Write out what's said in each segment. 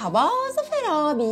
Merhaba Zafer abi.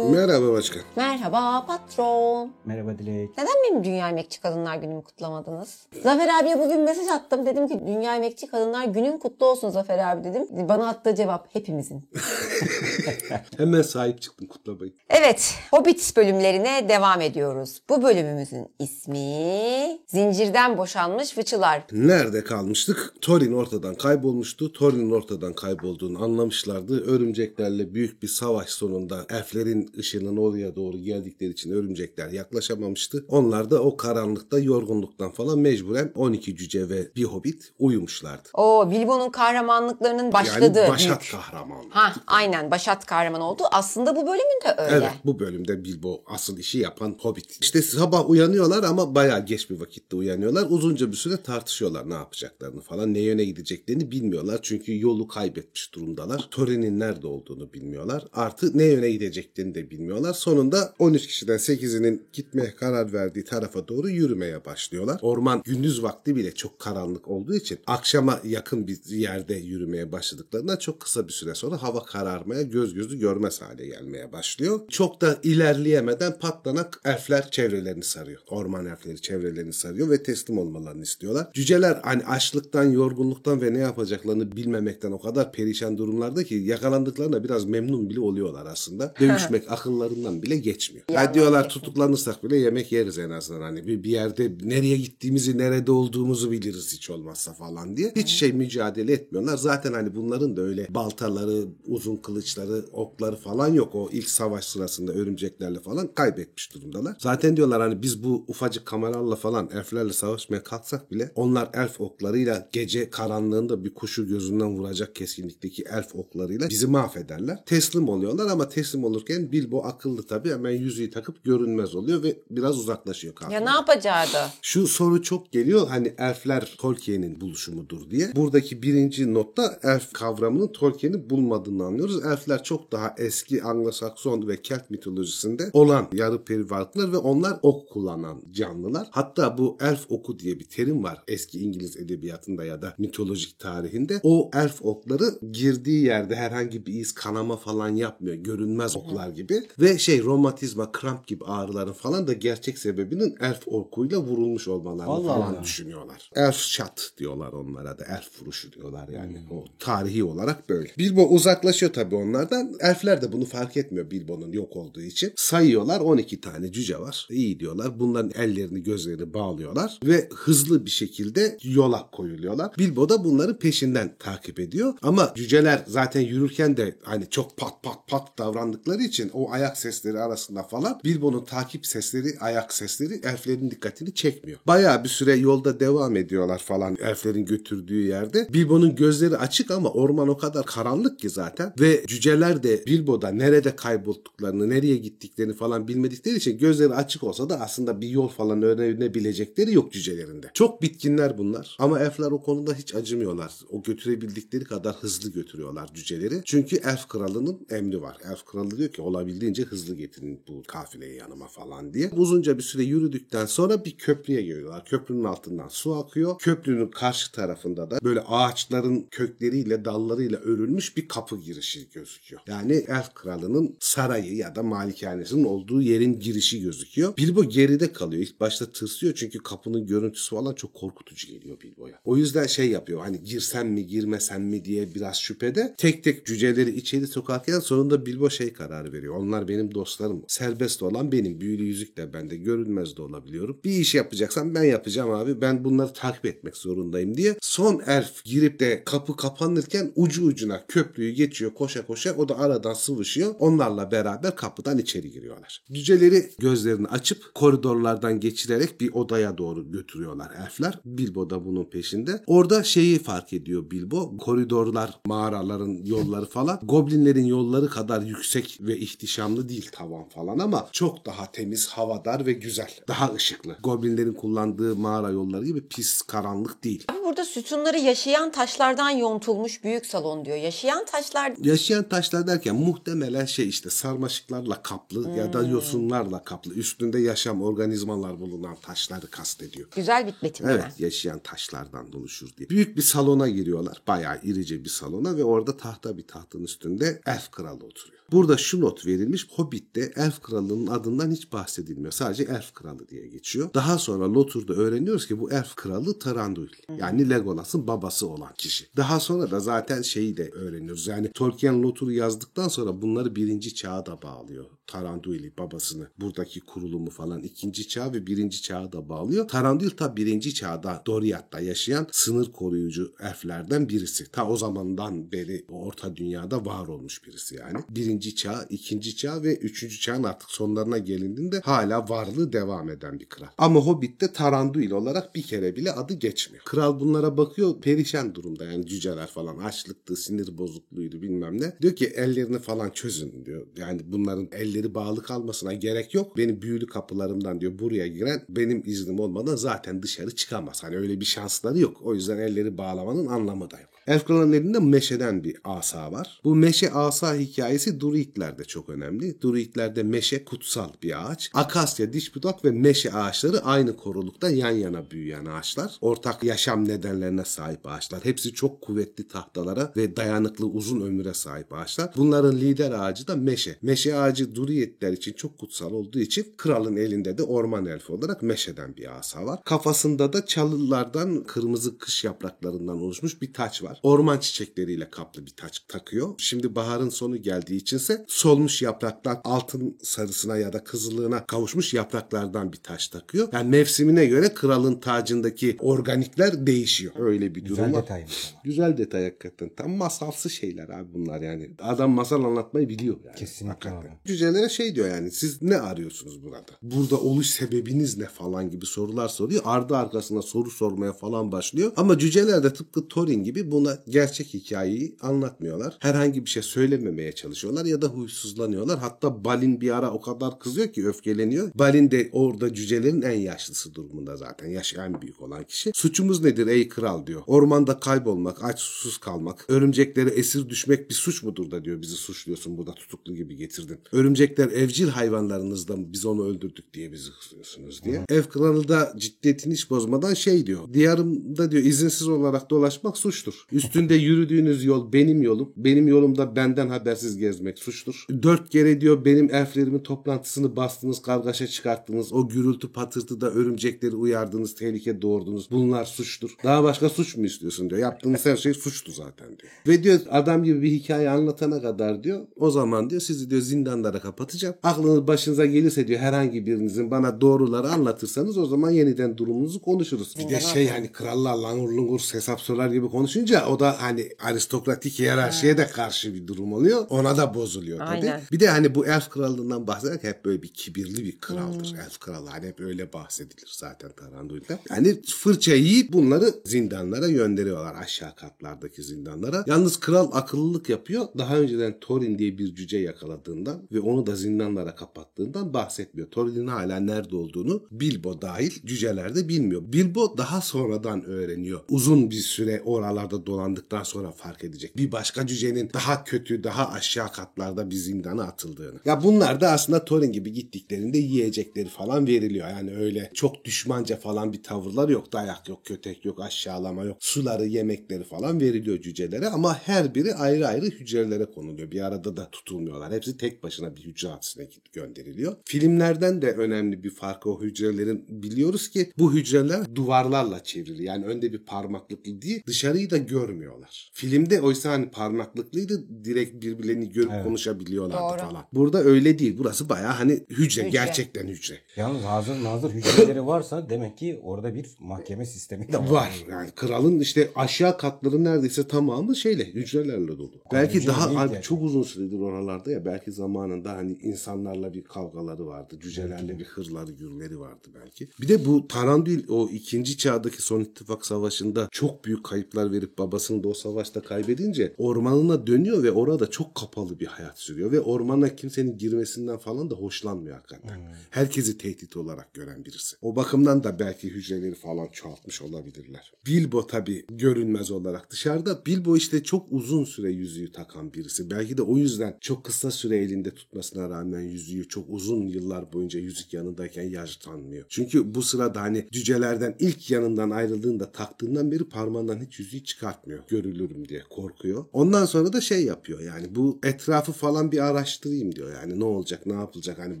Merhaba başkan. Merhaba patron. Merhaba Dilek. Neden benim Dünya Emekçi Kadınlar Günü'nü kutlamadınız? Zafer abiye bugün mesaj attım. Dedim ki Dünya Emekçi Kadınlar Günün kutlu olsun Zafer abi dedim. Bana attığı cevap hepimizin. Hemen sahip çıktım kutlamayı. Evet, Hobbit bölümlerine devam ediyoruz. Bu bölümümüzün ismi Zincirden Boşanmış Fıçılar. Nerede kalmıştık? Thorin ortadan kaybolmuştu. Thorin'in ortadan kaybolduğunu anlamışlardı. Örümceklerle büyük bir savaş sonunda elflerin ışığının oraya doğru geldikleri için örümcekler yaklaşamamıştı. Onlar da o karanlıkta yorgunluktan falan mecburen 12 cüce ve bir hobbit uyumuşlardı. O Bilbo'nun kahramanlıklarının başladığı Yani başat büyük. kahraman. Ha aynen Başat kahraman oldu. Aslında bu bölümün de öyle. Evet bu bölümde Bilbo asıl işi yapan Hobbit. İşte sabah uyanıyorlar ama bayağı geç bir vakitte uyanıyorlar. Uzunca bir süre tartışıyorlar ne yapacaklarını falan. Ne yöne gideceklerini bilmiyorlar. Çünkü yolu kaybetmiş durumdalar. Thorin'in nerede olduğunu bilmiyorlar. Artı ne yöne gideceklerini de bilmiyorlar. Sonunda 13 kişiden 8'inin gitmeye karar verdiği tarafa doğru yürümeye başlıyorlar. Orman gündüz vakti bile çok karanlık olduğu için akşama yakın bir yerde yürümeye başladıklarından çok kısa bir süre sonra hava kararmaya göz gözü görmez hale gelmeye başlıyor. Çok da ilerleyemeden patlanak elfler çevrelerini sarıyor. Orman elfleri çevrelerini sarıyor ve teslim olmalarını istiyorlar. Cüceler hani açlıktan, yorgunluktan ve ne yapacaklarını bilmemekten o kadar perişan durumlarda ki yakalandıklarında biraz memnun bile oluyorlar aslında. Dövüşmek akıllarından bile geçmiyor. Yani diyorlar tutuklanırsak bile yemek yeriz en azından hani bir, bir yerde nereye gittiğimizi, nerede olduğumuzu biliriz hiç olmazsa falan diye. Hiç şey mücadele etmiyorlar. Zaten hani bunların da öyle baltaları, uzun kılıçları, okları falan yok. O ilk savaş sırasında örümceklerle falan kaybetmiş durumdalar. Zaten diyorlar hani biz bu ufacık kameralarla falan elflerle savaşmaya kalksak bile onlar elf oklarıyla gece karanlığında bir kuşu gözünden vuracak keskinlikteki elf oklarıyla bizi mahvederler. Teslim oluyorlar ama teslim olurken Bilbo akıllı tabii hemen yüzüğü takıp görünmez oluyor ve biraz uzaklaşıyor Ya kafirden. ne yapacaktı? Şu soru çok geliyor hani elfler Tolkien'in buluşumudur diye. Buradaki birinci notta elf kavramının Tolkien'i bulmadığını anlıyoruz. Elfler çok daha eski Anglo-Sakson ve Kelt mitolojisinde olan yarı peri varlıklar ve onlar ok kullanan canlılar. Hatta bu elf oku diye bir terim var eski İngiliz edebiyatında ya da mitolojik tarihinde. O elf okları girdiği yerde herhangi bir iz kanama falan yapmıyor. Görünmez oklar gibi. Ve şey romatizma, kramp gibi ağrıların falan da gerçek sebebinin elf okuyla vurulmuş olmalarını Allah falan Allah. düşünüyorlar. Elf shot diyorlar onlara da. Elf vuruşu diyorlar yani. O tarihi olarak böyle. Bilbo uzaklaşıyor tabii onlardan. Elfler de bunu fark etmiyor Bilbo'nun yok olduğu için. Sayıyorlar 12 tane cüce var. İyi diyorlar. Bunların ellerini gözlerini bağlıyorlar ve hızlı bir şekilde yola koyuluyorlar. Bilbo da bunların peşinden takip ediyor. Ama cüceler zaten yürürken de hani çok pat pat pat davrandıkları için o ayak sesleri arasında falan Bilbo'nun takip sesleri, ayak sesleri elflerin dikkatini çekmiyor. Bayağı bir süre yolda devam ediyorlar falan elflerin götürdüğü yerde. Bilbo'nun gözleri açık ama orman o kadar karanlık ki zaten ve cüceler de Bilbo'da nerede kaybolduklarını, nereye gittiklerini falan bilmedikleri için gözleri açık olsa da aslında bir yol falan öğrenebilecekleri yok cücelerinde. Çok bitkinler bunlar ama elfler o konuda hiç acımıyorlar. O götürebildikleri kadar hızlı götürüyorlar cüceleri. Çünkü elf kralının emri var. Elf kralı diyor ki olabildiğince hızlı getirin bu kafileyi yanıma falan diye. Uzunca bir süre yürüdükten sonra bir köprüye geliyorlar. Köprünün altından su akıyor. Köprünün karşı tarafında da böyle ağaçların kökleriyle dallarıyla örülmüş bir kapı girişi gözüküyor. Yani elf kralının sarayı ya da malikanesinin olduğu yerin girişi gözüküyor. Bilbo geride kalıyor. İlk başta tırsıyor çünkü kapının görüntüsü falan çok korkutucu geliyor Bilbo'ya. O yüzden şey yapıyor hani girsem mi girmesem mi diye biraz şüphede. Tek tek cüceleri içeri sokarken sonunda Bilbo şey kararı veriyor. Onlar benim dostlarım. Serbest olan benim. Büyülü yüzükle ben de görünmez de olabiliyorum. Bir iş yapacaksam ben yapacağım abi. Ben bunları takip etmek zorundayım diye. Son elf girip de kapı kapanırken ucu ucuna köprüyü geçiyor koşa koşa. O da aradan sıvışıyor. Onlarla beraber kapıdan içeri giriyorlar. Cüceleri gözlerini açıp koridorlardan geçirerek bir odaya doğru götürüyorlar elfler. Bilbo da bunun peşinde. Orada şeyi fark ediyor Bilbo. Koridorlar, mağaraların yolları falan goblinlerin yolları kadar yüksek ve ihtişamlı değil tavan falan ama çok daha temiz, havadar ve güzel. Daha ışıklı. Goblinlerin kullandığı mağara yolları gibi pis, karanlık değil. Burada sütunları yaşayan taşlardan yontulmuş büyük salon diyor. Yaşayan taşlar Yaşayan taşlar taşlar derken muhtemelen şey işte sarmaşıklarla kaplı ya da yosunlarla kaplı üstünde yaşam organizmalar bulunan taşları kastediyor. Güzel bir betimleme. Evet yaşayan taşlardan oluşur diye. Büyük bir salona giriyorlar. Bayağı irice bir salona ve orada tahta bir tahtın üstünde elf kralı oturuyor. Burada şu not verilmiş. Hobbit'te elf kralının adından hiç bahsedilmiyor. Sadece elf kralı diye geçiyor. Daha sonra Lotur'da öğreniyoruz ki bu elf kralı Taranduil. Yani Legolas'ın babası olan kişi. Daha sonra da zaten şeyi de öğreniyoruz. Yani Tolkien Lotur'u yazdıktan sonra bunları birinci çağa da bağlıyor. Taranduil'i babasını buradaki kurulumu falan ikinci çağ ve birinci çağa da bağlıyor. Taranduil ta birinci çağda Doriath'ta yaşayan sınır koruyucu elflerden birisi. Ta o zamandan beri orta dünyada var olmuş birisi yani. Birinci çağ, ikinci çağ ve üçüncü çağın artık sonlarına gelindiğinde hala varlığı devam eden bir kral. Ama Hobbit'te Taranduil olarak bir kere bile adı geçmiyor. Kral bunlara bakıyor perişan durumda yani cüceler falan açlıktı, sinir bozukluğuydu bilmem ne. Diyor ki ellerini falan çözün diyor. Yani bunların elleri bağlı kalmasına gerek yok. Benim büyülü kapılarımdan diyor buraya giren benim iznim olmadan zaten dışarı çıkamaz. Hani öyle bir şansları yok. O yüzden elleri bağlamanın anlamı da yok. Elf kralının elinde meşeden bir asa var. Bu meşe asa hikayesi Druidlerde çok önemli. Druidlerde meşe kutsal bir ağaç. Akasya, diş budak ve meşe ağaçları aynı korulukta yan yana büyüyen ağaçlar. Ortak yaşam nedenlerine sahip ağaçlar. Hepsi çok kuvvetli tahtalara ve dayanıklı uzun ömüre sahip ağaçlar. Bunların lider ağacı da meşe. Meşe ağacı Druidler için çok kutsal olduğu için kralın elinde de orman elfi olarak meşeden bir asa var. Kafasında da çalılardan kırmızı kış yapraklarından oluşmuş bir taç var. Orman çiçekleriyle kaplı bir taç takıyor. Şimdi baharın sonu geldiği içinse solmuş yapraklar altın sarısına ya da kızılığına kavuşmuş yapraklardan bir taş takıyor. Yani mevsimine göre kralın tacındaki organikler değişiyor. Öyle bir durum Güzel var. ama. Güzel detay hakikaten. Tam masalsı şeyler abi bunlar yani. Adam masal anlatmayı biliyor yani. Kesinlikle Hakikaten. abi. Cücelere şey diyor yani siz ne arıyorsunuz burada? Burada oluş sebebiniz ne falan gibi sorular soruyor. Ardı arkasına soru sormaya falan başlıyor. Ama cüceler de tıpkı Thorin gibi buna gerçek hikayeyi anlatmıyorlar. Herhangi bir şey söylememeye çalışıyorlar ya da huysuzlanıyorlar. Hatta Balin bir ara o kadar kızıyor ki öfkeleniyor. Balin de orada cücelerin en yaşlısı durumunda zaten. Yaş en büyük olan kişi. Suçumuz nedir ey kral diyor. Ormanda kaybolmak, aç susuz kalmak, örümceklere esir düşmek bir suç mudur da diyor bizi suçluyorsun burada tutuklu gibi getirdin. Örümcekler evcil hayvanlarınızdan biz onu öldürdük diye bizi suçluyorsunuz diye. Ev kralı da ciddiyetini hiç bozmadan şey diyor. Diyarımda diyor izinsiz olarak dolaşmak suçtur. Üstünde yürüdüğünüz yol benim yolum. Benim yolumda benden habersiz gezmek suçtur. Dört kere diyor benim elflerimin toplantısını bastınız, kargaşa çıkarttınız. O gürültü patırtıda örümcekleri uyardınız, tehlike doğurdunuz. Bunlar suçtur. Daha başka suç mu istiyorsun diyor. Yaptığınız her şey suçtu zaten diyor. Ve diyor adam gibi bir hikaye anlatana kadar diyor o zaman diyor sizi diyor zindanlara kapatacağım. Aklınız başınıza gelirse diyor herhangi birinizin bana doğruları anlatırsanız o zaman yeniden durumunuzu konuşuruz. Bir de şey hani krallar langur lungur hesap sorar gibi konuşunca o da hani aristokratik hiyerarşiye de karşı bir durum oluyor. Ona da bozuluyor tabii. Aynen. Bir de hani bu elf krallığından bahsederken hep böyle bir kibirli bir kraldır. Elf kralı hani hep öyle bahsedilir zaten Taranduil'de. Yani fırça yiyip bunları zindanlara gönderiyorlar aşağı katlardaki zindanlara. Yalnız kral akıllılık yapıyor. Daha önceden Thorin diye bir cüce yakaladığından ve onu da zindanlara kapattığından bahsetmiyor. Thorin'in hala nerede olduğunu Bilbo dahil cüceler de bilmiyor. Bilbo daha sonradan öğreniyor. Uzun bir süre oralarda dolandıktan sonra fark edecek. Bir başka cücenin daha kötü, daha aşağı katlarda bir zindana atıldığını. Ya bunlar da aslında Thorin gibi gittiklerinde yiyecekleri falan veriliyor. Yani öyle çok düşmanca falan bir tavırlar yok. Dayak yok, kötek yok, aşağılama yok. Suları, yemekleri falan veriliyor cücelere ama her biri ayrı ayrı hücrelere konuluyor. Bir arada da tutulmuyorlar. Hepsi tek başına bir hücre hapisine gönderiliyor. Filmlerden de önemli bir farkı o hücrelerin biliyoruz ki bu hücreler duvarlarla çevrili. Yani önde bir parmaklıklı değil dışarıyı da görmüyorlar. Filmde oysa hani parmaklıklıydı direkt birbirlerini görüp Evet. konuşabiliyorlardı Doğru. falan. Burada öyle değil. Burası bayağı hani hücre, Hücre. gerçekten hücre. Yalnız hazır nazır hücreleri varsa demek ki orada bir mahkeme sistemi de var. Var. Yani kralın işte aşağı katları neredeyse tamamı şeyle hücrelerle dolu. belki hücre daha abi yani. çok uzun süredir oralarda ya belki zamanında hani insanlarla bir kavgaları vardı. Cücelerle bir hırları gürleri vardı belki. Bir de bu Taranduil o ikinci çağdaki son ittifak savaşında çok büyük kayıplar verip babasını da o savaşta kaybedince ormanına dönüyor ve orada çok kapalı bir hayat sürüyor ve ormana kimsenin girmesinden falan da hoşlanmıyor hakikaten. Herkesi tehdit olarak gören birisi. O bakımdan da belki hücreleri falan çoğaltmış olabilirler. Bilbo tabi görünmez olarak dışarıda. Bilbo işte çok uzun süre yüzüğü takan birisi. Belki de o yüzden çok kısa süre elinde tutmasına rağmen yüzüğü çok uzun yıllar boyunca yüzük yanındayken yaşlanmıyor. Çünkü bu sırada hani cücelerden ilk yanından ayrıldığında taktığından beri parmağından hiç yüzüğü çıkartmıyor. Görülürüm diye korkuyor. Ondan sonra da şey yapıyor yani bu etrafı falan bir araştırayım diyor. Yani ne olacak ne yapılacak hani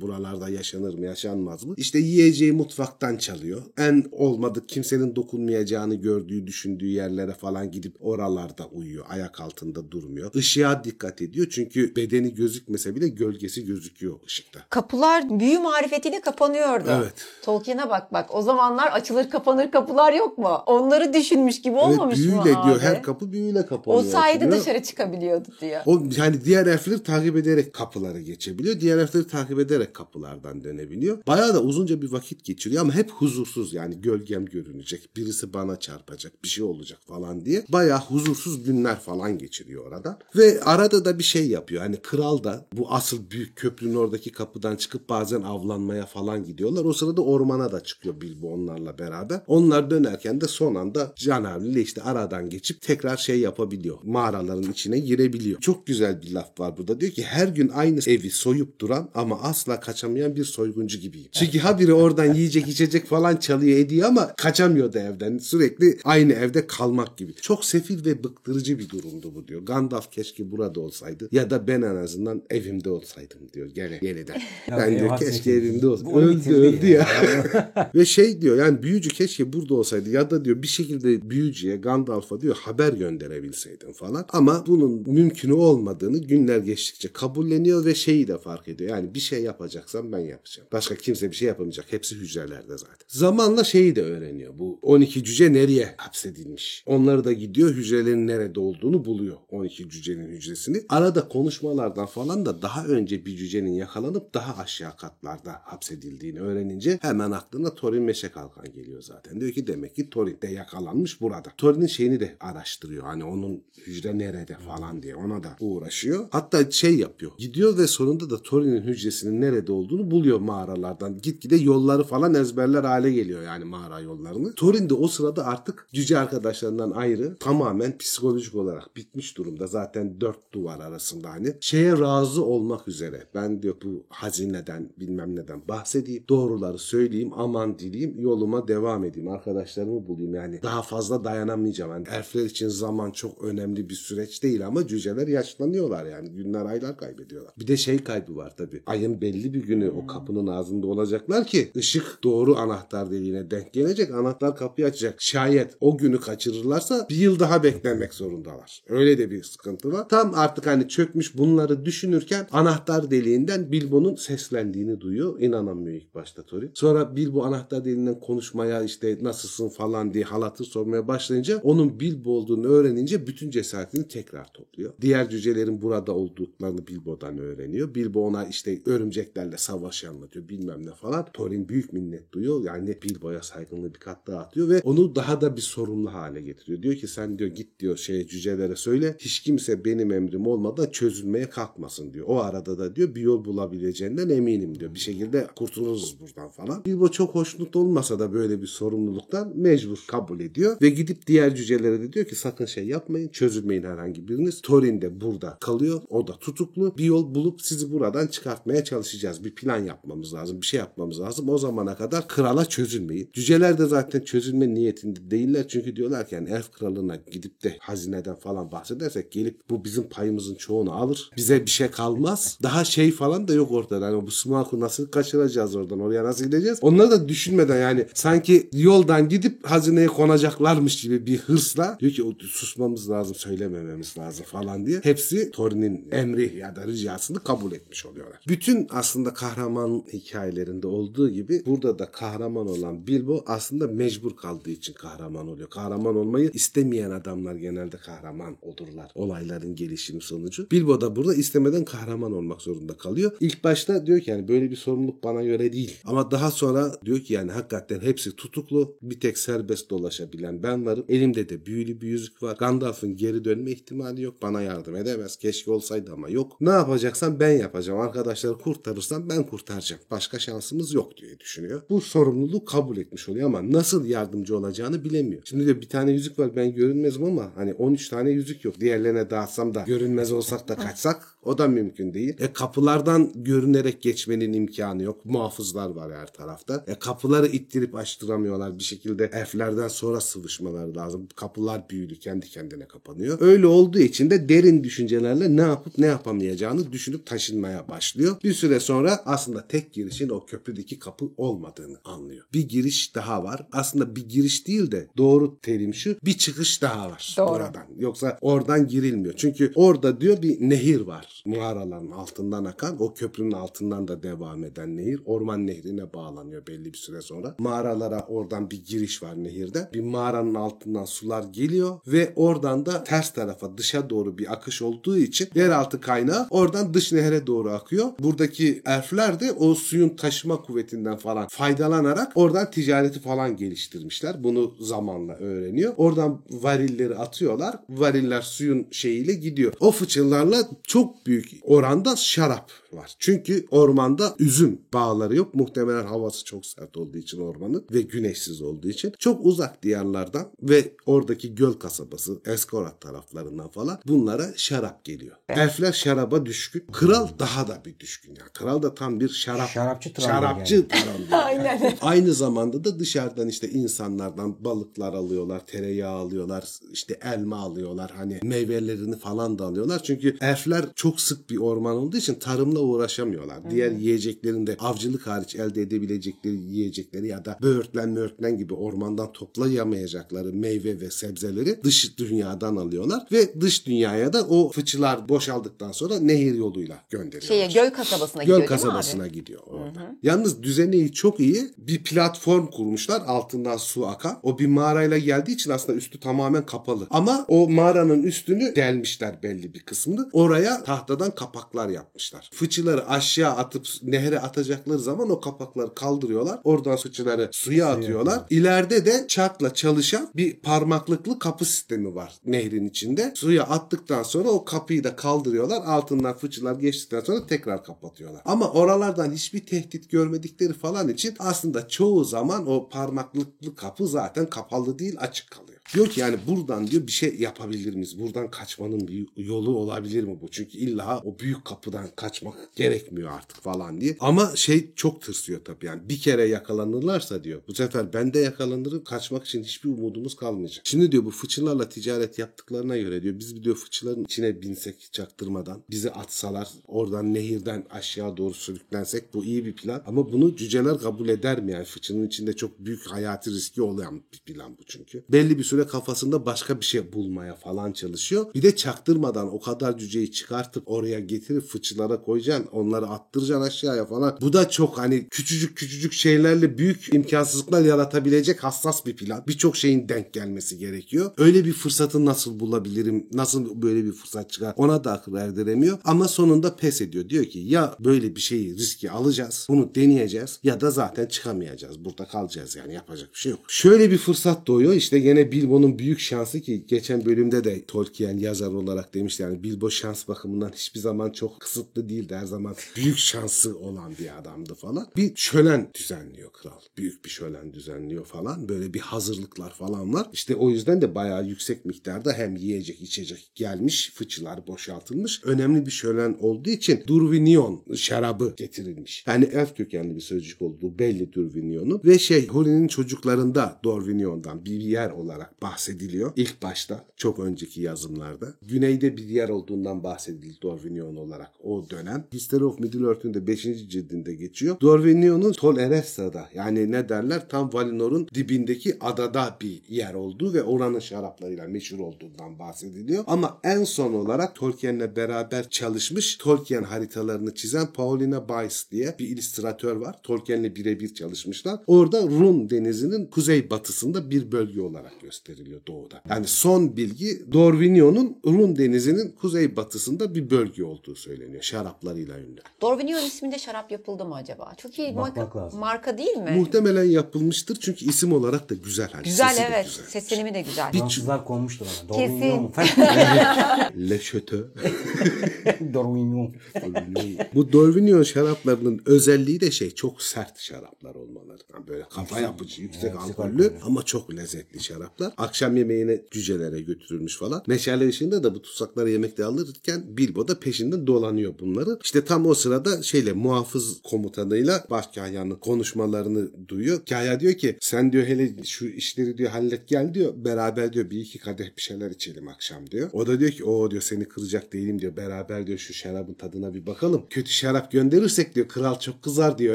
buralarda yaşanır mı yaşanmaz mı? İşte yiyeceği mutfaktan çalıyor. En olmadık kimsenin dokunmayacağını gördüğü düşündüğü yerlere falan gidip oralarda uyuyor. Ayak altında durmuyor. Işığa dikkat ediyor çünkü bedeni gözükmese bile gölgesi gözüküyor ışıkta. Kapılar büyü marifetiyle kapanıyordu. Evet. Tolkien'e bak bak. O zamanlar açılır kapanır kapılar yok mu? Onları düşünmüş gibi olmamış evet, mı büyüyle diyor her kapı büyüyle kapanıyor. o sayede açılıyor. dışarı çıkabiliyordu diyor. O yani diğer elfleri takip ederek kapıları geçebiliyor. Diğer elfleri takip ederek kapılardan dönebiliyor. Bayağı da uzunca bir vakit geçiriyor ama hep huzursuz yani gölgem görünecek. Birisi bana çarpacak bir şey olacak falan diye. Bayağı huzursuz günler falan geçiriyor orada. Ve arada da bir şey yapıyor. Hani kral da bu asıl büyük köprünün oradaki kapıdan çıkıp bazen avlanmaya falan gidiyorlar. O sırada ormana da çıkıyor Bilbo onlarla beraber. Onlar dönerken de son anda Canavli ile işte aradan geçip tekrar şey yapabiliyor. Mağaraların içine girebiliyor. Çok güzel bir laf var burada. Diyor ki her gün aynı evi soyup duran ama asla kaçamayan bir soyguncu gibiyim. Çünkü habire oradan yiyecek içecek falan çalıyor ediyor ama kaçamıyor da evden. Sürekli aynı evde kalmak gibi. Çok sefil ve bıktırıcı bir durumdu bu diyor. Gandalf keşke burada olsaydı ya da ben en azından evimde olsaydım diyor. Gene yeniden. ben diyor keşke evimde olsaydım. Öldü öldü ya. Ve şey diyor yani büyücü keşke burada olsaydı ya da diyor bir şekilde büyücüye Gandalf'a diyor haber gönderebilseydin falan. Ama bunun mümkün olmadığını günler geçtikçe kabulleniyor ve şeyi de fark ediyor. Yani bir şey yapacaksam ben yapacağım. Başka kimse bir şey yapamayacak. Hepsi hücrelerde zaten. Zamanla şeyi de öğreniyor. Bu 12 cüce nereye hapsedilmiş? Onları da gidiyor hücrelerin nerede olduğunu buluyor. 12 cücenin hücresini. Arada konuşmalardan falan da daha önce bir cücenin yakalanıp daha aşağı katlarda hapsedildiğini öğrenince hemen aklına Thorin Meşe Kalkan geliyor zaten. Diyor ki demek ki Thorin de yakalanmış burada. Thorin'in şeyini de araştırıyor. Hani onun hücre nerede falan diye ona da uğraşıyor. Hatta şey yapıyor. Gidiyor ve sonunda da Thorin'in hücresinin nerede olduğunu buluyor mağaralardan. Gitgide yolları falan ezberler hale geliyor yani mağara yollarını. Thorin de o sırada artık cüce arkadaşlarından ayrı tamamen psikolojik olarak bitmiş durumda. Zaten dört duvar arasında hani şeye razı olmak üzere. Ben diyor bu hazineden bilmem neden bahsedeyim. Doğruları söyleyeyim aman dileyim yoluma devam edeyim. Arkadaşlarımı bulayım yani. Daha fazla dayanamayacağım. Yani elfler için zaman çok önemli bir süreç değil ama cüceler yaşlanıyorlar yani. Günler aylar kaybediyorlar. Bir de şey kaybı var tabii. Ayın belli bir günü o kapının ağzında olacaklar ki ışık doğru anahtar deliğine denk gelecek. Anahtar kapıyı açacak. Şayet o günü kaçırırlarsa bir yıl daha beklemek zorundalar. Öyle de bir sıkıntı var. Tam artık hani çökmüş bunları düşünürken anahtar deliğinden Bilbo'nun seslendiğini duyuyor. İnanamıyor ilk başta Thorin. Sonra Bilbo anahtar deliğinden konuşmaya işte nasılsın falan diye halatır sormaya başlayınca onun Bilbo olduğunu öğrenince bütün cesaretini tekrar topluyor. Diğer cücelerin burada olduklarını Bilbo'dan öğreniyor. Bilbo ona işte örümceklerle savaşı anlatıyor bilmem ne falan. Thorin büyük minnet duyuyor. Yani Bilbo'ya saygınlığı bir kat daha atıyor ve onu daha da bir sorumlu hale getiriyor. Diyor ki sen diyor git diyor şeye cücelere söyle. Hiç kimse benim emrim olmadan çözülmeye kalkmasın diyor. O arada da diyor bir yol bulabileceğinden eminim diyor. Bir şekilde kurtuluruz buradan falan. Bilbo çok hoşnut olmasa da böyle bir sorumluluktan mecbur kabul ediyor ve gidip diğer cücelere de diyor ki sakın şey yapmayın çözülmeyin herhangi biriniz. Thorin de burada kalıyor. O da tutuklu. Bir yol bulup sizi buradan çıkartmaya çalışacağız. Bir plan yapmamız lazım. Bir şey yapmamız lazım. O zamana kadar krala çözülmeyin. Cüceler de zaten çözülme niyetinde değiller. Çünkü diyorlar ki yani elf kralına gidip de hazineden falan bahsedersek gelip bu bizim payımızın çoğunu alır. Bize bir şey kalmaz. Daha şey falan da yok ortada. Hani bu Smaug'u nasıl kaçıracağız oradan? Oraya nasıl gideceğiz? Onları da düşünmeden yani sanki yoldan gidip hazineye konacaklarmış gibi bir hırsla diyor ki susmamız lazım, söylemememiz lazım falan diye. Hepsi Thorin'in emri ya da ricasını kabul etmiş oluyorlar. Bütün aslında kahraman hikayelerinde olduğu gibi burada da kahraman olan Bilbo aslında mecbur kaldığı için kahraman oluyor. Kahraman olmayı istemeyen adamlar genelde kahraman olurlar. Olayların gelişimi sonucu. Bilbo da burada istemeden kahraman olmak zorunda kalıyor. İlk başta diyor ki yani böyle bir sorumluluk bana göre değil. Ama daha sonra diyor ki yani hakikaten hepsi tutuklu. Bir tek serbest dolaşabilen ben varım. Elimde de büyülü bir yüzük var. Gandalf'ın geri dönme ihtimali yok. Bana yardım edemez. Keşke olsaydı ama yok. Ne yapacaksan ben yapacağım. Arkadaşları kurtarırsam ben kurtaracağım. Başka şansımız yok diye düşünüyor. Bu sorumluluğu kabul etmiş oluyor ama nasıl yardımcı olacağını bilemiyor. Şimdi de bir tane yüzük var ben görünmezim ama hani 13 tane yüzük yok. Diğerlerine dağıtsam da görünmez olsak da kaçsak o da mümkün değil. E kapılardan görünerek geçmenin imkanı yok. Muhafızlar var her tarafta. E kapıları ittirip açtıramıyorlar. Bir şekilde elflerden sonra sıvışmaları lazım. Kapılar büyülü kendi kendine kapanıyor. Öyle olduğu için de derin düşüncelerle ne yapıp ne yapamayacağını düşünüp taşınmaya başlıyor. Bir süre sonra aslında tek girişin o köprüdeki kapı olmadığını anlıyor. Bir giriş daha var. Aslında bir giriş değil de doğru terim şu. Bir çıkış daha var Doğru. buradan. Yoksa oradan girilmiyor. Çünkü orada diyor bir nehir var. Mağaraların altından akan o köprünün altından da devam eden nehir. Orman nehrine bağlanıyor belli bir süre sonra. Mağaralara oradan bir giriş var nehirde. Bir mağaranın altından sular geliyor ve oradan da ters tarafa dışa doğru bir akış olduğu için yeraltı kaynağı oradan dış nehre doğru akıyor. Buradaki elfler de o suyun taşıma kuvvetinden falan faydalanarak oradan ticareti falan geliştirmişler. Bunu zamanla öğreniyor. Oradan varilleri atıyorlar. Variller suyun şeyiyle gidiyor. O fıçılarla çok büyük oranda şarap var. Çünkü ormanda üzüm bağları yok. Muhtemelen havası çok sert olduğu için ormanın ve güneşsiz olduğu için çok uzak diyarlardan ve oradaki göl kasabası Eskorat taraflarından falan bunlara şarap geliyor. Elfler şaraba düşkün. Kral daha da bir düşkün. Yani kral da tam bir şarap Şarapçı şarapçı yani. Aynen. Aynı zamanda da dışarıdan işte insanlardan balıklar alıyorlar, tereyağı alıyorlar, işte elma alıyorlar. Hani meyvelerini falan da alıyorlar. Çünkü elfler çok sık bir orman olduğu için tarımla uğraşamıyorlar. Diğer yiyeceklerin de avcılık hariç elde edebilecekleri yiyecekleri ya da böğürtlen möğürtlen gibi ormandan toplayamayacakları meyve ve sebzeleri dış dünyadan alıyorlar ve dış dünyaya da o fıçılar boşaldıktan sonra nehir yoluyla gönderiyorlar. Şeye göl kasabasına Göl gidiyor değil mi abi? kasabasına gidiyor orada. Yalnız düzeni çok iyi. Bir platform kurmuşlar altından su akan. O bir mağarayla geldiği için aslında üstü tamamen kapalı. Ama o mağaranın üstünü delmişler belli bir kısmını. Oraya tahtadan kapaklar yapmışlar. Fıçıları aşağı atıp nehre atacakları zaman o kapakları kaldırıyorlar. Oradan fıçıları suya atıyorlar. İleride de çarkla çalışan bir parmaklıklı kapı sistemi var nehrin içinde. Suya attıktan sonra o kapıyı da kaldırıyorlar. Altından fıçılar geçtikten sonra tekrar kapatıyorlar. Ama oralardan hiçbir tehdit görmedikleri falan için aslında çoğu zaman o parmaklıklı kapı zaten kapalı değil açık kalıyor. Diyor ki yani buradan diyor bir şey yapabilir miyiz? Buradan kaçmanın bir yolu olabilir mi bu? Çünkü illa o büyük kapıdan kaçmak gerekmiyor artık falan diye. Ama şey çok tırsıyor tabii yani. Bir kere yakalanırlarsa diyor. Bu sefer ben de yakalanırım. Kaçmak için hiçbir umudumuz kalmayacak. Şimdi diyor bu fıçılarla ticaret yaptıklarına göre diyor biz diyor fıçıların içine binsek çaktırmadan bizi atsalar oradan nehirden aşağı doğru sürüklensek bu iyi bir plan. Ama bunu cüceler kabul eder mi yani? Fıçının içinde çok büyük hayati riski olan bir plan bu çünkü. Belli bir süre kafasında başka bir şey bulmaya falan çalışıyor. Bir de çaktırmadan o kadar cüceyi çıkartıp oraya getirip fıçılara koyacaksın. Onları attıracaksın aşağıya falan. Bu da çok hani küçücük küçücük şeylerle büyük imkansızlıklar yaratabilecek hassas bir plan. Birçok şeyin denk gelmesi gerekiyor. Öyle bir fırsatı nasıl bulabilirim? Nasıl böyle bir fırsat çıkar? Ona da akıl erdiremiyor. Ama sonunda pes ediyor. Diyor ki ya böyle bir şeyi riski alacağız. Bunu deneyeceğiz. Ya da zaten çıkamayacağız. Burada kalacağız yani yapacak bir şey yok. Şöyle bir fırsat doğuyor. İşte gene Bilbo'nun büyük şansı ki geçen bölümde de Tolkien yazar olarak demişti yani Bilbo şans bakımından hiçbir zaman çok kısıtlı değildi. Her zaman büyük şansı olan bir adamdı falan. Bir şölen düzenliyor kral. Büyük bir şölen düzenliyor falan. Böyle bir hazırlıklar falan var. İşte o yüzden de bayağı yüksek miktarda hem yiyecek içecek gelmiş. Fıçılar boşaltılmış. Önemli bir şölen olduğu için Durvinion şarabı getirilmiş. Yani elf kökenli bir sözcük olduğu belli Durvinion'un. Ve şey Hori'nin çocuklarında Dorvinion'dan bir yer olarak bahsediliyor. İlk başta çok önceki yazımlarda. Güneyde bir yer olduğundan bahsedildi Dorvinion olarak o dönem. History of Middle-earth'ün de 5. cildinde geçiyor. Dorvinion'un Tol Eressa'da yani ne derler tam Valinor'un dibindeki adada bir yer olduğu ve oranın şaraplarıyla meşhur olduğundan bahsediliyor. Ama en son olarak Tolkien'le beraber çalışmış Tolkien haritalarını çizen Paulina Bayes diye bir illüstratör var. Tolkien'le birebir çalışmışlar. Orada Rum denizinin kuzey batısında bir bölge olarak gösteriyor. Gösteriliyor doğuda. Yani son bilgi Dorvinio'nun Rum denizinin kuzeybatısında bir bölge olduğu söyleniyor. Şaraplarıyla ünlü. Dorvignon isminde şarap yapıldı mı acaba? Çok iyi Bakmak marka, lazım. marka değil mi? Muhtemelen yapılmıştır çünkü isim olarak da güzel. Hani güzel sesi evet. güzel. Seslenimi de güzel. Fransızlar konmuştur ona. Kesin. Dormignon. Le Chateau. Dormignon. Bu Dorvignon şaraplarının özelliği de şey çok sert şaraplar olmaları. Yani böyle kafa yapıcı, yüksek Evet, alkollü. ama çok lezzetli şaraplar. Akşam yemeğine cücelere götürülmüş falan. Meşale ışığında da bu tutsakları yemekte alırken Bilbo da peşinden dolanıyor bunları. İşte tam o sırada şeyle muhafız komutanıyla başkahyanın konuşmalarını duyuyor. Kahya diyor ki sen diyor hele şu işleri diyor hallet gel diyor. Beraber diyor bir iki kadeh bir şeyler içelim akşam diyor. O da diyor ki o diyor seni kıracak değilim diyor. Beraber diyor şu şarabın tadına bir bakalım. Kötü şarap gönderirsek diyor kral çok kızar diyor.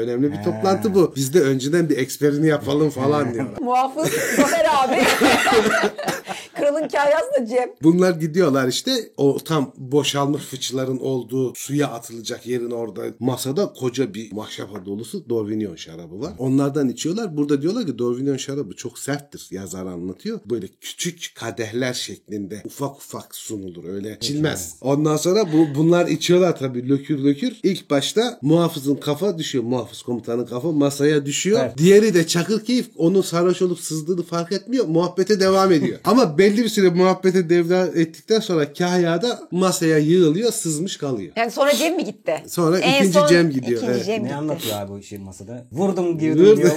Önemli bir toplantı bu. Biz de önceden bir eksperini yapalım falan diyorlar. Muhafız Zafer abi. Kralın kahyası da Cem. Bunlar gidiyorlar işte o tam boşalmış fıçıların olduğu suya atılacak yerin orada masada koca bir maşrapa dolusu Dorvignon şarabı var. Onlardan içiyorlar. Burada diyorlar ki Dorvignon şarabı çok serttir. Yazar anlatıyor. Böyle küçük kadehler şeklinde ufak ufak sunulur. Öyle içilmez. Ondan sonra bu bunlar içiyorlar tabii lökür lökür. İlk başta muhafızın kafa düşüyor. Muhafız komutanın kafa masaya düşüyor. Evet. Diğeri de çakır keyif onun sarhoş olup sızdığını fark etmiyor. Muhabbete devam ediyor. Ama belli bir süre muhabbete devre ettikten sonra Kahya da masaya yığılıyor, sızmış kalıyor. Yani sonra Cem mi gitti? Sonra ikinci Cem gidiyor, ikinci evet. Cem Ne gitti. anlatıyor abi o şey masada? Vurdum girdim Vurdum. diyor.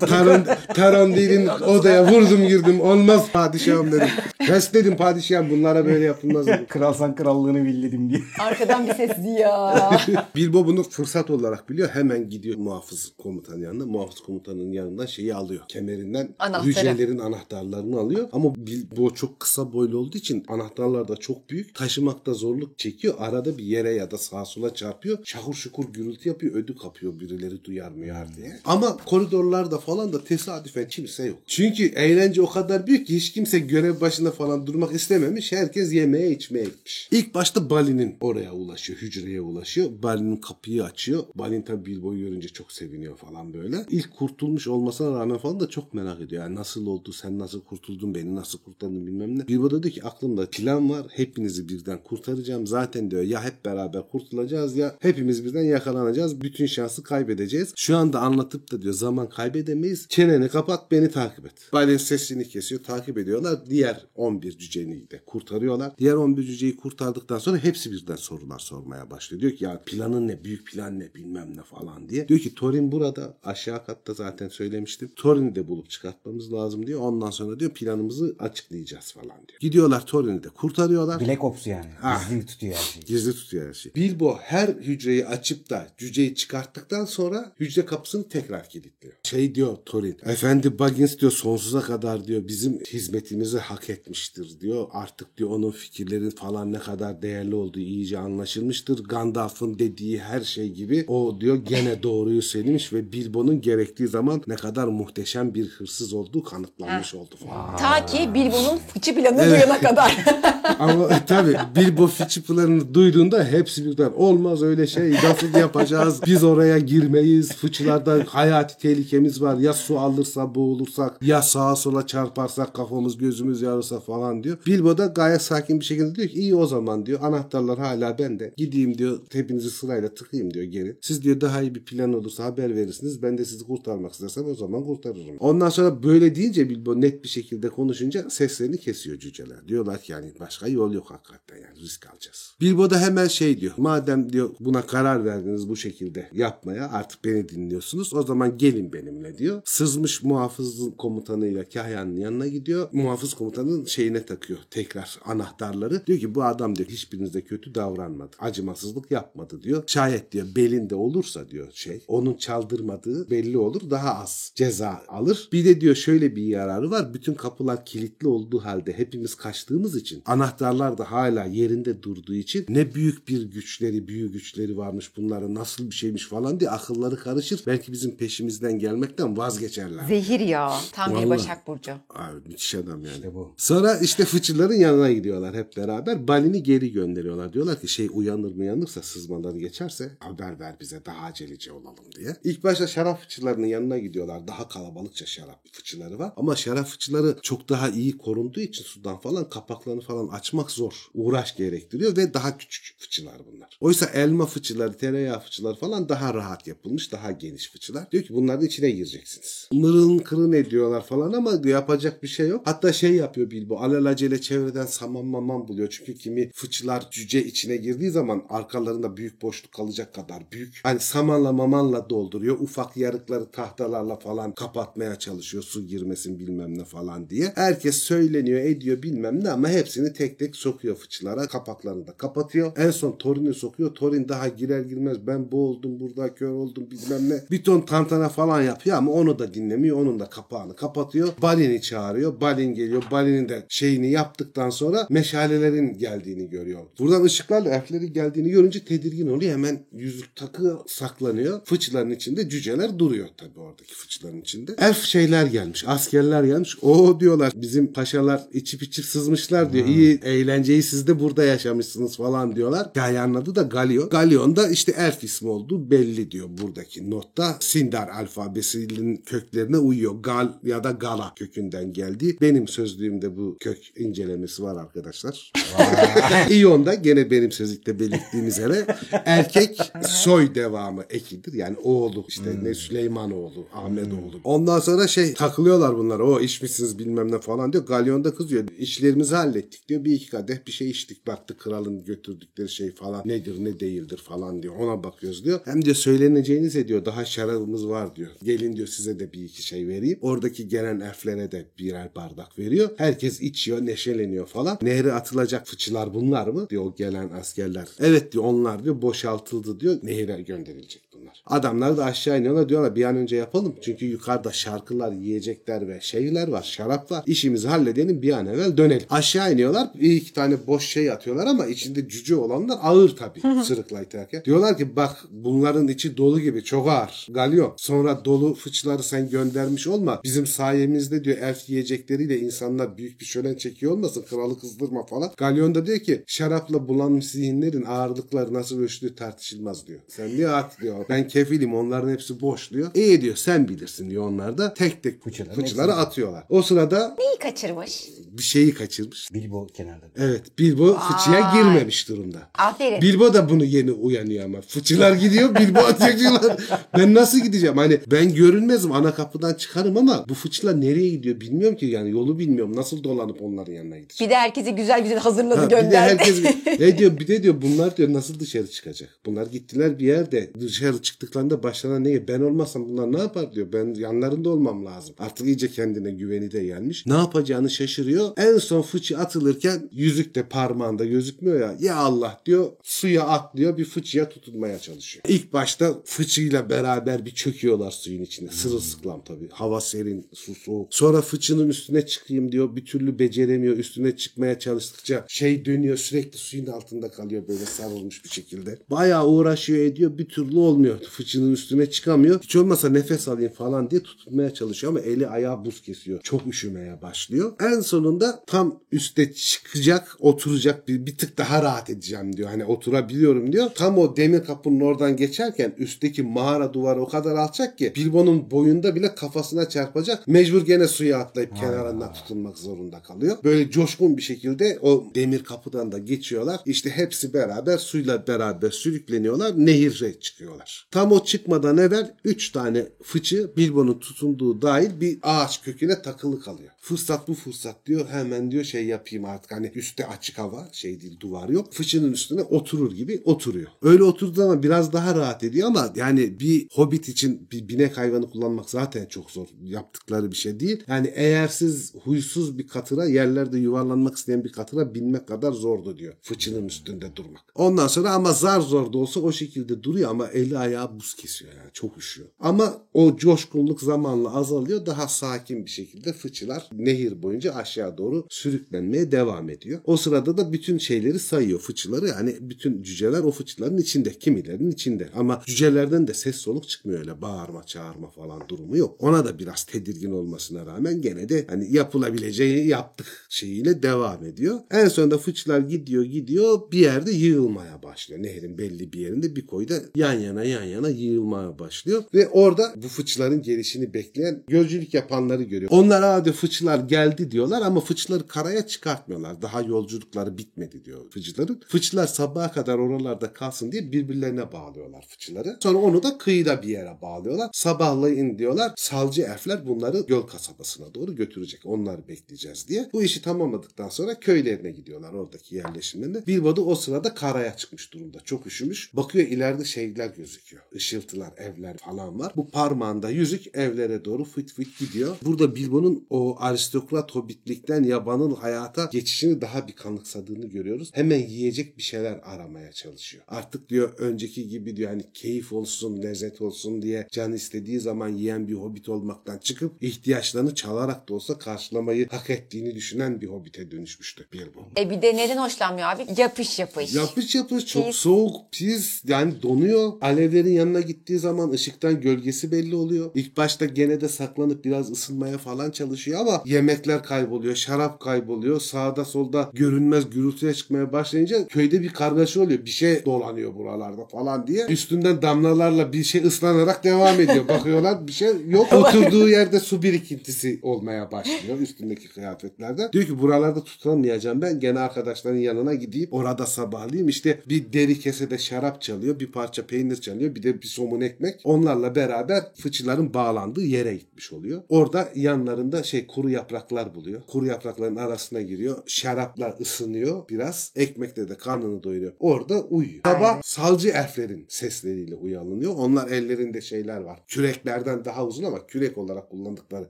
Taron, Taron değilin odaya vurdum girdim. Olmaz padişahım dedim. Pes dedim padişahım bunlara böyle yapılmaz dedim. Kralsan krallığını billedim diye. Arkadan bir ses ya. Bilbo bunu fırsat olarak biliyor. Hemen gidiyor muhafız komutanın yanına. Muhafız komutanın yanından şeyi alıyor. Kemerinden Anahtarı. hücrelerin anahtarlarını alıyor. Ama Bilbo çok kısa boylu olduğu için anahtarlar da çok büyük. Taşımakta zorluk çekiyor. Arada bir yere ya da sağa sola çarpıyor. Şahur şukur gürültü yapıyor. Ödü kapıyor birileri duyar muyar diye. Ama koridorlarda falan da tesadüfen kimse yok. Çünkü eğlence o kadar büyük ki hiç kimse görev başında falan durmak istememiş. Herkes yemeğe içmeye gitmiş. İlk başta Balin'in oraya ulaşıyor. Hücreye ulaşıyor. Balin'in kapıyı açıyor. Balin tabi Bilbo'yu görünce çok seviniyor falan böyle. İlk kurtulmuş olmasına rağmen falan da çok merak ediyor. Yani nasıl oldu sen nasıl kurtuldun beni nasıl kurtardın bilmem ne. Bilbo diyor ki aklımda plan var. Hepinizi birden kurtaracağım. Zaten diyor ya hep beraber kurtulacağız ya hepimiz birden yakalanacağız. Bütün şansı kaybedeceğiz. Şu anda anlatıp da diyor zaman kaybedemeyiz. Çeneni kapat beni takip et. Balin sesini kesiyor takip ediyorlar. Diğer 11 cüceyi de kurtarıyorlar. Diğer 11 cüceyi kurtardıktan sonra hepsi birden sorular sormaya başlıyor. Diyor ki ya planın ne büyük plan ne bilmem ne falan diye. Diyor ki Thorin burada aşağı katta zaten söylemiştim. Thorin'i de bulup çıkartmamız lazım diyor. Ondan sonra diyor planımızı açıklayacağız falan diyor. Gidiyorlar Thorin'i de kurtarıyorlar. Black Ops yani. Ah. Gizli tutuyor her şeyi. Gizli tutuyor her şeyi. Bilbo her hücreyi açıp da cüceyi çıkarttıktan sonra hücre kapısını tekrar kilitliyor. Şey diyor Thorin. Efendi Baggins diyor sonsuza kadar diyor bizim hizmetimizi hak etmiştir diyor. Artık diyor onun fikirlerin falan ne kadar değerli olduğu iyice anlaşılmıştır. Gandalf'ın dediği her şey gibi o diyor gene doğruyu söylemiş ve Bilbo'nun gerektiği zaman ne kadar muhteşem bir hırsız olduğu kanıtlanmış oldu Ta ki Bilbo'nun fıçı planını duyana kadar. Ama tabii Bilbo Fitch'i planını duyduğunda hepsi birden olmaz öyle şey nasıl yapacağız biz oraya girmeyiz fıçılarda hayati tehlikemiz var ya su alırsa boğulursak ya sağa sola çarparsak kafamız gözümüz yarılsa falan diyor. Bilbo da gayet sakin bir şekilde diyor ki iyi o zaman diyor anahtarlar hala bende gideyim diyor hepinizi sırayla tıkayım diyor geri. Siz diyor daha iyi bir plan olursa haber verirsiniz ben de sizi kurtarmak istersem o zaman kurtarırım. Ondan sonra böyle deyince Bilbo net bir şekilde konuşunca seslerini kesiyor cüceler. Diyorlar ki yani başka yol yok hakikaten yani risk alacağız. Bilbo da hemen şey diyor. Madem diyor buna karar verdiniz bu şekilde yapmaya artık beni dinliyorsunuz. O zaman gelin benimle diyor. Sızmış muhafızın komutanıyla Kahya'nın yanına gidiyor. Muhafız komutanın şeyine takıyor tekrar anahtarları. Diyor ki bu adam diyor hiçbirinize kötü davranmadı. Acımasızlık yapmadı diyor. Şayet diyor belinde olursa diyor şey onun çaldırmadığı belli olur. Daha az ceza alır. Bir de diyor şöyle bir yararı var. Bütün kapılar kilitli olduğu halde hepimiz kaçtığımız için anahtarlar da hala yerinde durduğu için ne büyük bir güçleri, büyük güçleri varmış bunların nasıl bir şeymiş falan diye akılları karışır. Belki bizim peşimizden gelmekten vazgeçerler. Zehir ya. Tam bir Vallahi. Başak Burcu. Abi müthiş adam yani. İşte bu. Sonra işte fıçıların yanına gidiyorlar hep beraber. Balin'i geri gönderiyorlar. Diyorlar ki şey uyanır mı uyanırsa sızmaları geçerse haber ver bize daha acelece olalım diye. İlk başta şarap fıçılarının yanına gidiyorlar. Daha kalabalıkça şarap fıçıları var. Ama şarap fıçı fıçıları çok daha iyi korunduğu için sudan falan kapaklarını falan açmak zor. Uğraş gerektiriyor ve daha küçük fıçılar bunlar. Oysa elma fıçıları, tereyağı fıçıları falan daha rahat yapılmış, daha geniş fıçılar. Diyor ki bunların içine gireceksiniz. Mırın kırın ediyorlar falan ama yapacak bir şey yok. Hatta şey yapıyor Bilbo. Alelacele çevreden saman maman buluyor. Çünkü kimi fıçılar cüce içine girdiği zaman arkalarında büyük boşluk kalacak kadar büyük. Hani samanla mamanla dolduruyor. Ufak yarıkları tahtalarla falan kapatmaya çalışıyor. Su girmesin bilmem ne falan diye. Herkes söyleniyor ediyor bilmem ne ama hepsini tek tek sokuyor fıçılara. Kapaklarını da kapatıyor. En son Thorin'i sokuyor. Thorin daha girer girmez ben boğuldum burada kör oldum bilmem ne. Bir ton tantana falan yapıyor ama onu da dinlemiyor. Onun da kapağını kapatıyor. Balin'i çağırıyor. Balin geliyor. Balin'in de şeyini yaptıktan sonra meşalelerin geldiğini görüyor. Buradan ışıklarla elflerin geldiğini görünce tedirgin oluyor. Hemen yüzük takı saklanıyor. Fıçıların içinde cüceler duruyor tabii oradaki fıçıların içinde. Elf şeyler gelmiş. Askerler gelmiş. O diyorlar bizim paşalar içip içip sızmışlar diyor. İyi eğlenceyi siz de burada yaşamışsınız falan diyorlar. Hikayenin adı da Galio. Galion'da da işte elf ismi olduğu belli diyor buradaki notta. Sindar alfabesinin köklerine uyuyor. Gal ya da Gala kökünden geldi. Benim sözlüğümde bu kök incelemesi var arkadaşlar. İyon'da gene benim sözlükte belirttiğim üzere erkek soy devamı ekidir. Yani oğlu işte ne Süleymanoğlu, Ahmetoğlu. Ondan sonra şey takılıyorlar bunlar. O içmişsiniz bilmem ne falan diyor. Galyon da kızıyor. İşlerimizi hallettik diyor. Bir iki kadeh bir şey içtik. Baktı kralın götürdükleri şey falan nedir ne değildir falan diyor. Ona bakıyoruz diyor. Hem diyor söyleneceğinize diyor daha şarabımız var diyor. Gelin diyor size de bir iki şey vereyim. Oradaki gelen elflere de birer bardak veriyor. Herkes içiyor neşeleniyor falan. Nehre atılacak fıçılar bunlar mı? Diyor o gelen askerler. Evet diyor onlar diyor boşaltıldı diyor. Nehre gönderilecek bunlar. Adamlar da aşağı iniyorlar diyorlar bir an önce yapalım. Çünkü yukarıda şarkılar, yiyecekler ve şeyler var, şarap var. İşimizi halledelim bir an evvel dönelim. Aşağı iniyorlar bir iki tane boş şey atıyorlar ama içinde cüce olanlar ağır tabii sırıkla iterken. Diyorlar ki bak bunların içi dolu gibi çok ağır. Galio sonra dolu fıçıları sen göndermiş olma. Bizim sayemizde diyor elf yiyecekleriyle insanlar büyük bir şölen çekiyor olmasın kralı kızdırma falan. Galyon da diyor ki şarapla bulanmış zihinlerin ağırlıkları nasıl ölçtüğü tartışılmaz diyor. Sen niye at diyor. Ben kefilim onların hepsi boş diyor. İyi diyor sen bilirsin diyor onlar da. Tek tek fıçıları hepsini. atıyorlar. O sırada Neyi kaçırmış? bir şeyi kaçırmış. Bilbo kenarda. Evet Bilbo fıçıya girmemiş durumda. Aferin. Bilbo da bunu yeni uyanıyor ama. Fıçılar gidiyor Bilbo atıyorlar. Ben nasıl gideceğim? Hani ben görünmezim ana kapıdan çıkarım ama bu fıçılar nereye gidiyor bilmiyorum ki yani yolu bilmiyorum. Nasıl dolanıp onların yanına gideceğim? Bir de herkesi güzel güzel hazırladı Ha, bir de gönderdi. herkes ne diyor bir de diyor bunlar diyor nasıl dışarı çıkacak? Bunlar gittiler bir yerde dışarı çıktıklarında başlarına ne ben olmasam bunlar ne yapar diyor. Ben yanlarında olmam lazım. Artık iyice kendine güveni de gelmiş. Ne yapacağını şaşırıyor. En son fıçı atılırken yüzük de parmağında gözükmüyor ya. Ya Allah diyor suya atlıyor bir fıçıya tutunmaya çalışıyor. İlk başta fıçıyla beraber bir çöküyorlar suyun içine. Sırılsıklam tabii. Hava serin, su soğuk. Sonra fıçının üstüne çıkayım diyor. Bir türlü beceremiyor. Üstüne çıkmaya çalıştıkça şey dönüyor sürekli suyun altında kalıyor böyle sarılmış bir şekilde. Bayağı uğraşıyor ediyor. Bir türlü olmuyor. Fıçının üstüne çıkamıyor. Hiç olmasa nefes alayım falan diye tutunmaya çalışıyor ama eli ayağı buz kesiyor. Çok üşümeye başlıyor. En sonunda tam üste çıkacak, oturacak bir, bir tık daha rahat edeceğim diyor. Hani oturabiliyorum diyor. Tam o demir kapının oradan geçerken üstteki mağara duvarı o kadar alçak ki Bilbo'nun boyunda bile kafasına çarpacak. Mecbur gene suya atlayıp kenarından tutunmak zorunda kalıyor. Böyle coşkun bir şekilde o demir kapıdan da geçiyorlar. İşte hepsi beraber suyla beraber sürükleniyorlar. Nehire çıkıyorlar. Tam o çıkmadan evvel 3 tane fıçı Bilbo'nun tutunduğu dahil bir ağaç köküne takılı kalıyor. Fırsat bu fırsat diyor. Hemen diyor şey yapayım artık hani üstte açık hava şey değil duvar yok. Fıçının üstüne oturur gibi oturuyor. Öyle oturduğu zaman biraz daha rahat ediyor ama yani bir hobbit için bir binek hayvanı kullanmak zaten çok zor. Yaptıkları bir şey değil. Yani eğer siz huysuz bir katıra yerlerde yuvarlanmak isteyen bir katıra binmek kadar zordu diyor. Fıçının üstünde durmak. Ondan sonra ama zar zor da olsa o şekilde duruyor ama eli ayağı buz kesiyor yani çok üşüyor. Ama o coşkunluk zamanla azalıyor. Daha sakin bir şekilde fıçılar nehir boyunca aşağı doğru sürüklenmeye devam ediyor. O sırada da bütün şeyleri sayıyor fıçıları. Yani bütün cüceler o fıçıların içinde. Kimilerin içinde. Ama cücelerden de ses soluk çıkmıyor öyle bağırma çağırma falan durumu yok. Ona da biraz tedirgin olmasına rağmen gene de hani yapılabileceği yaptık şeyiyle devam ediyor. En sonunda fıçılar gidiyor gidiyor bir yerde yığılmaya başlıyor. Nehrin belli bir yerinde bir koyda yan yana yan yana yığılmaya başlıyor. Ve orada bu fıçıların gelişini bekleyen gözcülük yapanları görüyor. Onlar hadi fıçılar geldi diyorlar ama fıçıları karaya çıkartmıyorlar. Daha yolculukları bitmedi diyor fıçıların. Fıçılar sabaha kadar oralarda kalsın diye birbirlerine bağlıyorlar fıçıları. Sonra onu da kıyıda bir yere bağlıyorlar. Sabahlayın diyorlar. Salcı elfler bunları göl kasabasına doğru götürecek. Onları bekleyeceğiz diye. Bu işi tamamladıktan sonra köylerine gidiyorlar oradaki yerleşimlerine. Bilbo da o sırada karaya çıkmış durumda. Çok üşümüş. Bakıyor ileride şeyler gözüküyor. Işıltılar, evler falan var. Bu parmağında yüzük evlere doğru fıt fıt gidiyor. Burada Bilbo'nun o aristokrat hobbitlikten yabanın hayata geçişini daha bir kanıksadığını görüyoruz. Hemen yiyecek bir şeyler aramaya çalışıyor. Artık diyor önceki gibi diyor hani keyif olsun, lezzet olsun diye can istediği zaman yiyen bir hobbit olmaktan çıkıp ihtiyaçlarını çalarak da olsa karşılamayı hak ettiğini düşünen bir hobbite dönüşmüştü Bilbo. E bir de neden hoşlanmıyor abi? Yapış yapış. Yapış yapış çok Keyif. soğuk, pis yani donuyor. Alevlerin yanına gittiği zaman ışıktan gölgesi belli oluyor. İlk başta gene de saklanıp biraz ısınmaya falan çalışıyor ama yemekler kayboluyor, şarap kayboluyor. Sağda solda görünmez gürültüye çıkmaya başlayınca köyde bir kargaşa oluyor. Bir şey dolanıyor buralarda falan diye. Üstünden damlalarla bir şey ıslanarak devam ediyor. Bakıyorlar bir şey yok. Oturduğu yerde su birikintisi olmaya başlıyor üstündeki kıyafetlerde. Diyor ki buralarda tutamayacağım ben. Gene arkadaşların yanına gideyim. Orada sabahlayayım. İşte bir deri kesede şarap çalıyor. Bir parça peynir çalıyor. Bir de bir somun ekmek. Onlarla beraber fıçıların bağlandığı yere gitmiş oluyor. Orada yanlarında şey kuru yapraklar buluyor. Kuru yaprakların arasına giriyor. Şaraplar ısınıyor biraz. Ekmekle de karnını doyuruyor. Orada uyuyor. Sabah salcı elflerin sesleriyle uyanıyor. Onlar ellerinde şeyler var. Küreklerden daha uzun ama kürek olarak kullandıkları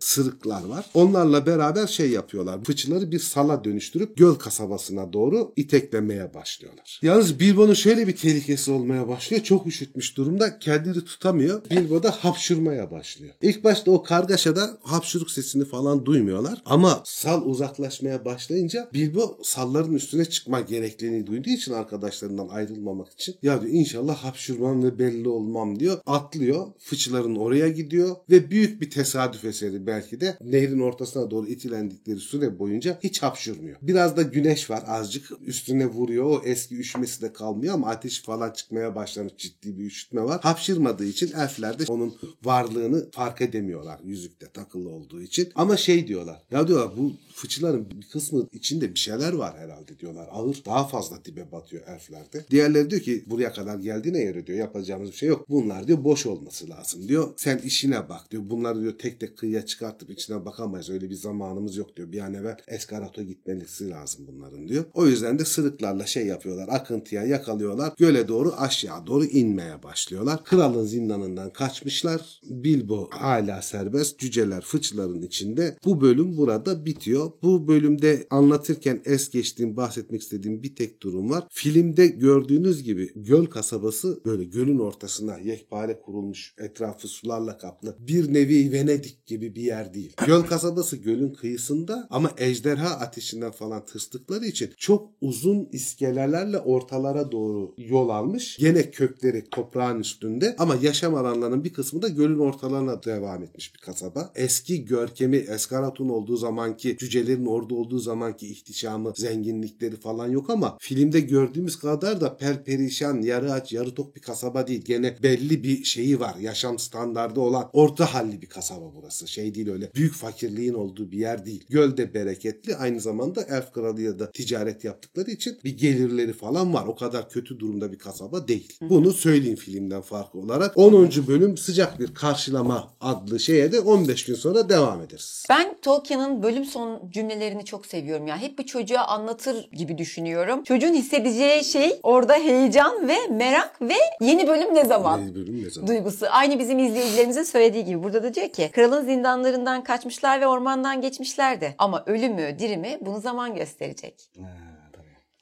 sırıklar var. Onlarla beraber şey yapıyorlar. Fıçıları bir sala dönüştürüp göl kasabasına doğru iteklemeye başlıyorlar. Yalnız Bilbo'nun şöyle bir tehlikesi olmaya başlıyor. Çok üşütmüş durumda. Kendini tutamıyor. Bilbo da hapşurmaya başlıyor. İlk başta o kargaşada hapşuruk sesini falan duymuyorlar. Ama sal uzaklaşmaya başlayınca Bilbo salların üstüne çıkma gerekliliğini duyduğu için arkadaşlarından ayrılmamak için ya diyor inşallah hapşurmam ve belli olmam diyor. Atlıyor. Fıçıların oraya gidiyor ve büyük bir tesadüf eseri belki de nehrin ortasına doğru itilendikleri süre boyunca hiç hapşurmuyor. Biraz da güneş var azıcık üstüne vuruyor. O eski üşümesi de kalmıyor ama ateş falan çıkmaya başlamış ciddi bir üşütme var. Hapşırmadığı için elfler de onun varlığını fark edemiyorlar yüzükte takılı olduğu için. Ama şey diyorlar. Ya diyorlar bu fıçıların bir kısmı içinde bir şeyler var herhalde diyorlar. Ağır daha fazla dibe batıyor elflerde. Diğerleri diyor ki buraya kadar geldiğine göre diyor yapacağımız bir şey yok. Bunlar diyor boş olması lazım diyor. Sen işine bak diyor. Bunları diyor tek tek kıyıya çıkartıp içine bakamayız. Öyle bir zamanımız yok diyor. Bir an evvel Eskarat'a gitmesi lazım bunların diyor. O yüzden de sırıklarla şey yapıyorlar. Akıntıya yakalıyorlar. Göle doğru aşağı doğru inmeye başlıyorlar. Kralın zindanından kaçmışlar. Bilbo hala serbest. Cüceler fıçıların içinde. Bu bölüm burada bitiyor. Bu bölümde anlatırken es geçtiğim bahsetmek istediğim bir tek durum var. Filmde gördüğünüz gibi göl kasabası böyle gölün ortasına yekpare kurulmuş etrafı sularla kaplı bir nevi Venedik gibi bir yer değil. Göl kasabası gölün kıyısında ama ejderha ateşinden falan tırstıkları için çok uzun iskelelerle ortalara doğru yol almış. Gene kökleri toprağın üstünde ama yaşam alanlarının bir kısmı da gölün ortalarına devam etmiş bir kasaba. Eski görkemi Eskarat'un olduğu zamanki cücelerin orada olduğu zamanki ihtişamı, zenginlikleri falan yok ama filmde gördüğümüz kadar da perperişan, yarı aç, yarı tok bir kasaba değil. Gene belli bir şeyi var. Yaşam standardı olan orta halli bir kasaba burası. Şey değil öyle büyük fakirliğin olduğu bir yer değil. Göl de bereketli. Aynı zamanda Elf Kralı'ya da ticaret yaptıkları için bir gelirleri falan var. O kadar kötü durumda bir kasaba değil. Bunu söyleyeyim filmden farklı olarak. 10. bölüm sıcak bir karşılama adlı şeye de 15 gün sonra devam ederiz. Ben Tolkien'in bölüm son cümlelerini çok seviyorum ya. Hep bir çocuğa anlatır gibi düşünüyorum. Çocuğun hissedeceği şey orada heyecan ve merak ve yeni bölüm ne zaman? Yeni bölüm ne zaman? duygusu. Aynı bizim izleyicilerimizin söylediği gibi. Burada da diyor ki kralın zindanlarından kaçmışlar ve ormandan geçmişlerdi. Ama ölü mü diri mi bunu zaman gösterecek. Tabii.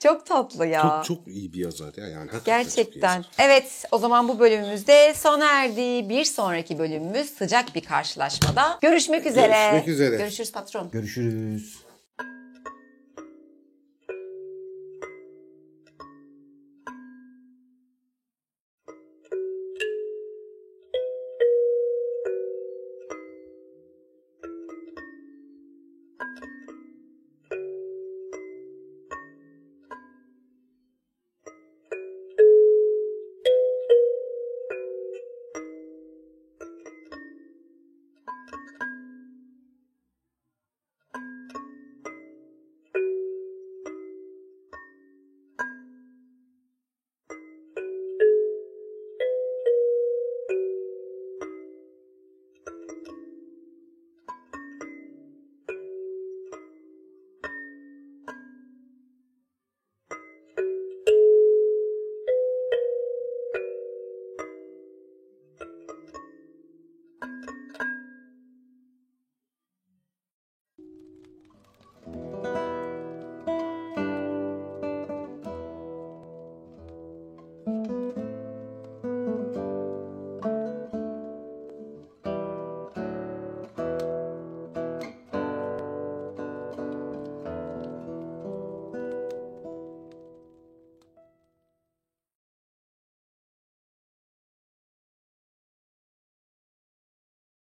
Çok tatlı ya. Çok çok iyi bir yazar ya yani. Gerçekten. yazar. Evet o zaman bu bölümümüzde sona erdi. Bir sonraki bölümümüz sıcak bir karşılaşmada. Görüşmek üzere. Görüşmek üzere. Görüşürüz patron. Görüşürüz.